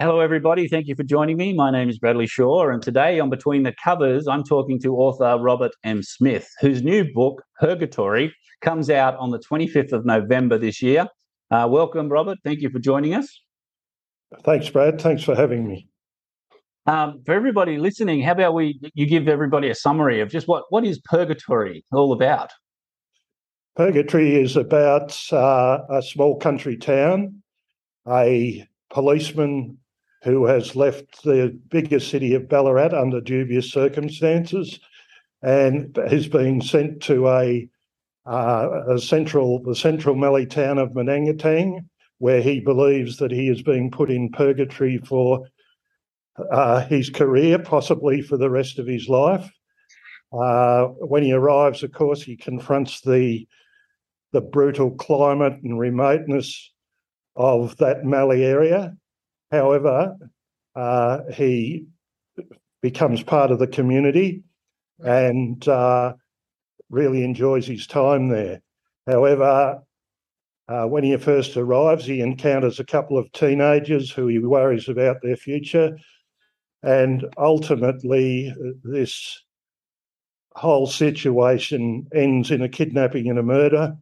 Hello, everybody. Thank you for joining me. My name is Bradley Shaw, and today on Between the Covers, I'm talking to author Robert M. Smith, whose new book, Purgatory, comes out on the 25th of November this year. Uh, welcome, Robert. Thank you for joining us. Thanks, Brad. Thanks for having me. Um, for everybody listening, how about we you give everybody a summary of just what what is Purgatory all about? Purgatory is about uh, a small country town, a policeman who has left the bigger city of Ballarat under dubious circumstances and is being sent to a, uh, a central the central Mallee town of Manangatang, where he believes that he is being put in purgatory for uh, his career, possibly for the rest of his life. Uh, when he arrives, of course, he confronts the the brutal climate and remoteness of that Mallee area However, uh, he becomes part of the community and uh, really enjoys his time there. However, uh, when he first arrives, he encounters a couple of teenagers who he worries about their future. And ultimately, this whole situation ends in a kidnapping and a murder,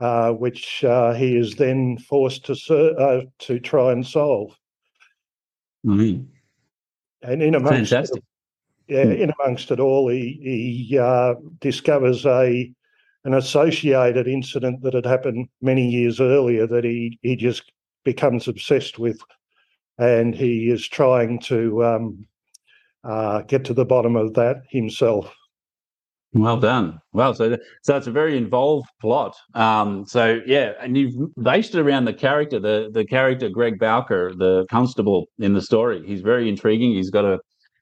uh, which uh, he is then forced to, uh, to try and solve. Mm-hmm. And in amongst Fantastic. It, yeah, mm. in amongst it all, he he uh, discovers a an associated incident that had happened many years earlier that he he just becomes obsessed with, and he is trying to um, uh, get to the bottom of that himself. Well done. Well, so so it's a very involved plot. Um, so yeah, and you've based it around the character, the the character Greg Bowker, the constable in the story. He's very intriguing. He's got a,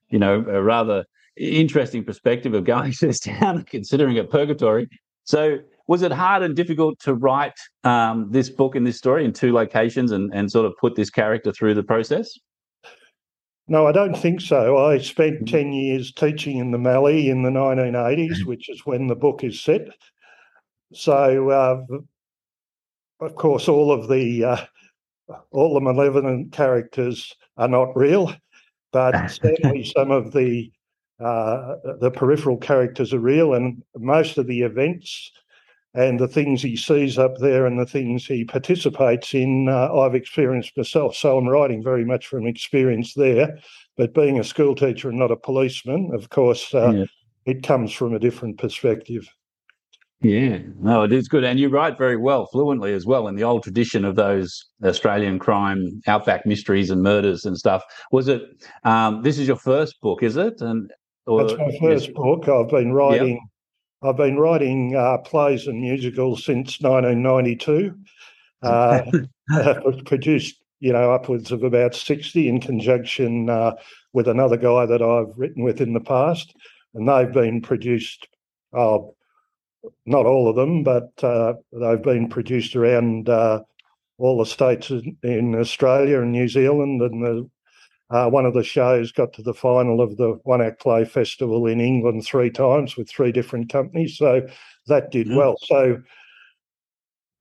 you know, a rather interesting perspective of going to this town, considering it purgatory. So was it hard and difficult to write um, this book and this story in two locations and and sort of put this character through the process? No, I don't think so. I spent mm. 10 years teaching in the Mallee in the 1980s, which is when the book is set. So, uh, of course, all of the uh, all the malevolent characters are not real, but certainly some of the uh, the peripheral characters are real, and most of the events and the things he sees up there and the things he participates in, uh, I've experienced myself. So I'm writing very much from experience there. But being a school teacher and not a policeman, of course, uh, yeah. it comes from a different perspective. Yeah, no, it is good. And you write very well, fluently as well, in the old tradition of those Australian crime, outback mysteries and murders and stuff. Was it, um, this is your first book, is it? And or, That's my first is, book. I've been writing. Yep I've been writing uh, plays and musicals since 1992. Uh, I've produced, you know, upwards of about 60 in conjunction uh, with another guy that I've written with in the past. And they've been produced, oh, not all of them, but uh, they've been produced around uh, all the states in Australia and New Zealand and the uh, one of the shows got to the final of the One Act Play Festival in England three times with three different companies. So that did well. So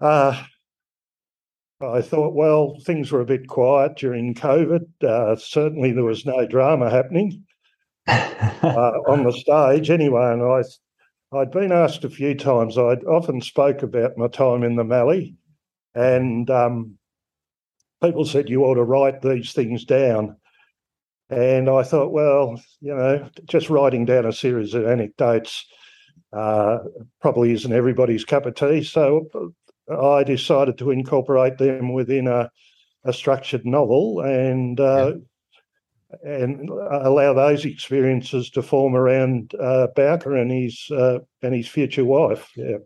uh, I thought, well, things were a bit quiet during COVID. Uh, certainly there was no drama happening uh, on the stage anyway. And I, I'd been asked a few times, I'd often spoke about my time in the Mallee. And um, people said, you ought to write these things down. And I thought, well, you know, just writing down a series of anecdotes uh, probably isn't everybody's cup of tea. So I decided to incorporate them within a, a structured novel and uh, yeah. and allow those experiences to form around uh, Bowker and his uh, and his future wife. Yeah.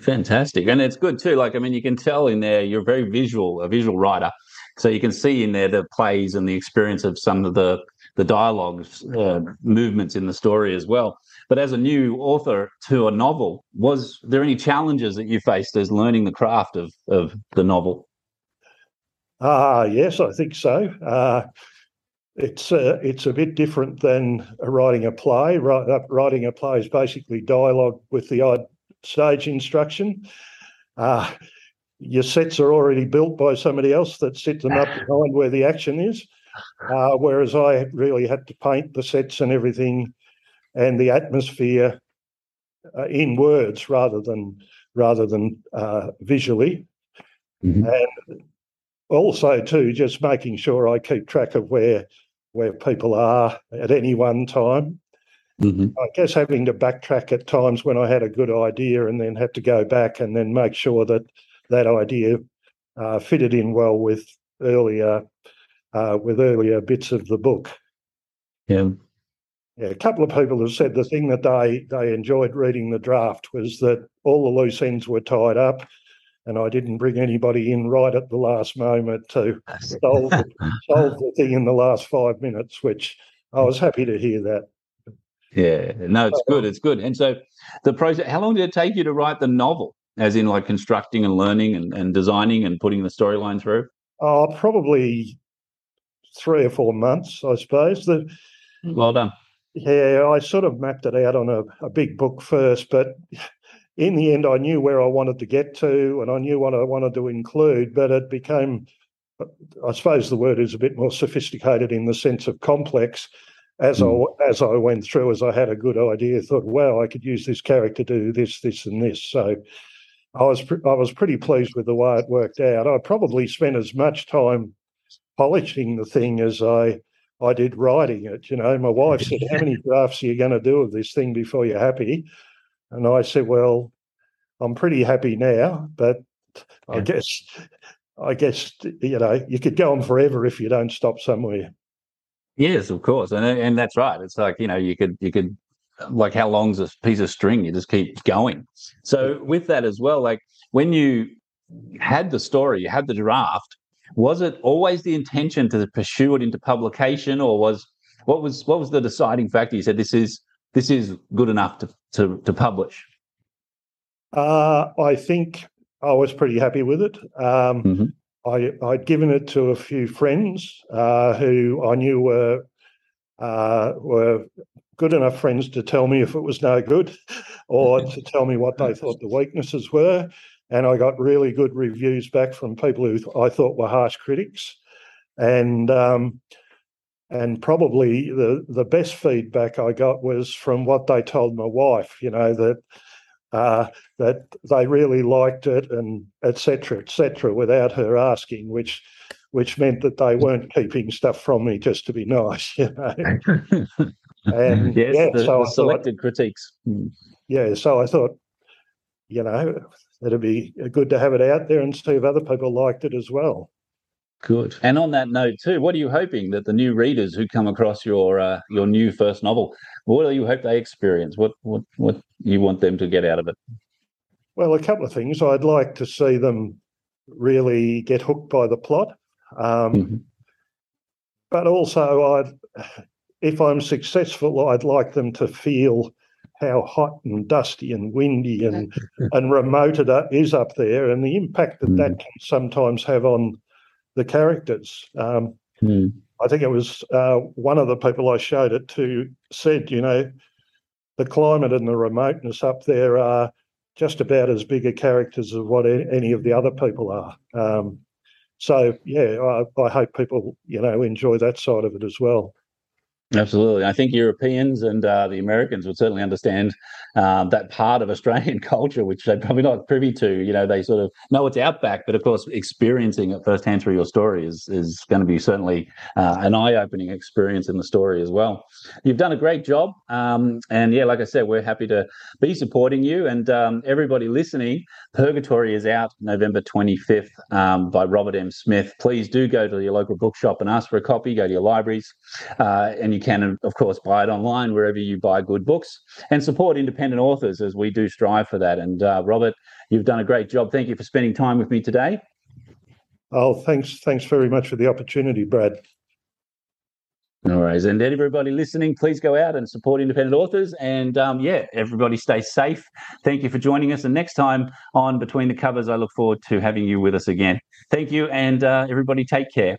Fantastic, and it's good too. Like I mean, you can tell in there you're very visual, a visual writer, so you can see in there the plays and the experience of some of the the dialogues, uh, movements in the story as well. But as a new author to a novel, was there any challenges that you faced as learning the craft of of the novel? Ah, uh, yes, I think so. Uh, it's uh, it's a bit different than writing a play. Uh, writing a play is basically dialogue with the odd stage instruction. Uh, your sets are already built by somebody else that set them up behind where the action is. Uh, whereas I really had to paint the sets and everything and the atmosphere uh, in words rather than rather than uh, visually. Mm-hmm. And also too, just making sure I keep track of where where people are at any one time. Mm-hmm. I guess having to backtrack at times when I had a good idea and then had to go back and then make sure that that idea uh, fitted in well with earlier uh, with earlier bits of the book. Yeah. Yeah, a couple of people have said the thing that they they enjoyed reading the draft was that all the loose ends were tied up, and I didn't bring anybody in right at the last moment to solve the, solve the thing in the last five minutes. Which I was happy to hear that. Yeah, no, it's good. It's good. And so, the process. How long did it take you to write the novel? As in, like constructing and learning and, and designing and putting the storyline through. Oh, probably three or four months, I suppose. The, well done. Yeah, I sort of mapped it out on a, a big book first, but in the end, I knew where I wanted to get to and I knew what I wanted to include, but it became, I suppose the word is a bit more sophisticated in the sense of complex. As mm. I hmm. as I went through, as I had a good idea, thought, wow, I could use this character to do this, this, and this. So I was I was pretty pleased with the way it worked out. I probably spent as much time polishing the thing as I I did writing it. You know, my wife said, "How many drafts are you going to do of this thing before you're happy?" And I said, "Well, I'm pretty happy now, but I guess, I guess you know, you could go on forever if you don't stop somewhere." Yes, of course, and and that's right. It's like you know, you could you could like how long's a piece of string? You just keep going. So with that as well, like when you had the story, you had the draft was it always the intention to pursue it into publication, or was what was what was the deciding factor? You said this is this is good enough to to, to publish. Uh, I think I was pretty happy with it. Um, mm-hmm. I, I'd given it to a few friends uh, who I knew were uh, were good enough friends to tell me if it was no good, or to tell me what they thought the weaknesses were and I got really good reviews back from people who I thought were harsh critics, and um, and probably the the best feedback I got was from what they told my wife. You know that uh, that they really liked it and etc. etc. without her asking, which which meant that they weren't keeping stuff from me just to be nice. You know. And yes, yeah, the, so the selected thought, critiques. Yeah, so I thought, you know, it'd be good to have it out there and see if other people liked it as well. Good. And on that note too, what are you hoping that the new readers who come across your uh, your new first novel, what do you hope they experience? What what what you want them to get out of it? Well, a couple of things. I'd like to see them really get hooked by the plot, um, mm-hmm. but also I'd, if I'm successful, I'd like them to feel how hot and dusty and windy and and remote it is up there, and the impact that mm. that can sometimes have on the characters. Um, mm. I think it was uh, one of the people I showed it to said, you know, the climate and the remoteness up there are just about as big a characters as what any of the other people are. Um, so yeah, I, I hope people you know enjoy that side of it as well. Absolutely. I think Europeans and uh, the Americans would certainly understand um, that part of Australian culture, which they're probably not privy to. You know, they sort of know it's outback, but of course, experiencing it firsthand through your story is, is going to be certainly uh, an eye opening experience in the story as well. You've done a great job. Um, and yeah, like I said, we're happy to be supporting you. And um, everybody listening, Purgatory is out November 25th um, by Robert M. Smith. Please do go to your local bookshop and ask for a copy, go to your libraries. Uh, and you can, of course, buy it online wherever you buy good books and support independent authors as we do strive for that. And uh, Robert, you've done a great job. Thank you for spending time with me today. Oh, thanks. Thanks very much for the opportunity, Brad. No worries. And everybody listening, please go out and support independent authors. And um, yeah, everybody stay safe. Thank you for joining us. And next time on Between the Covers, I look forward to having you with us again. Thank you. And uh, everybody take care.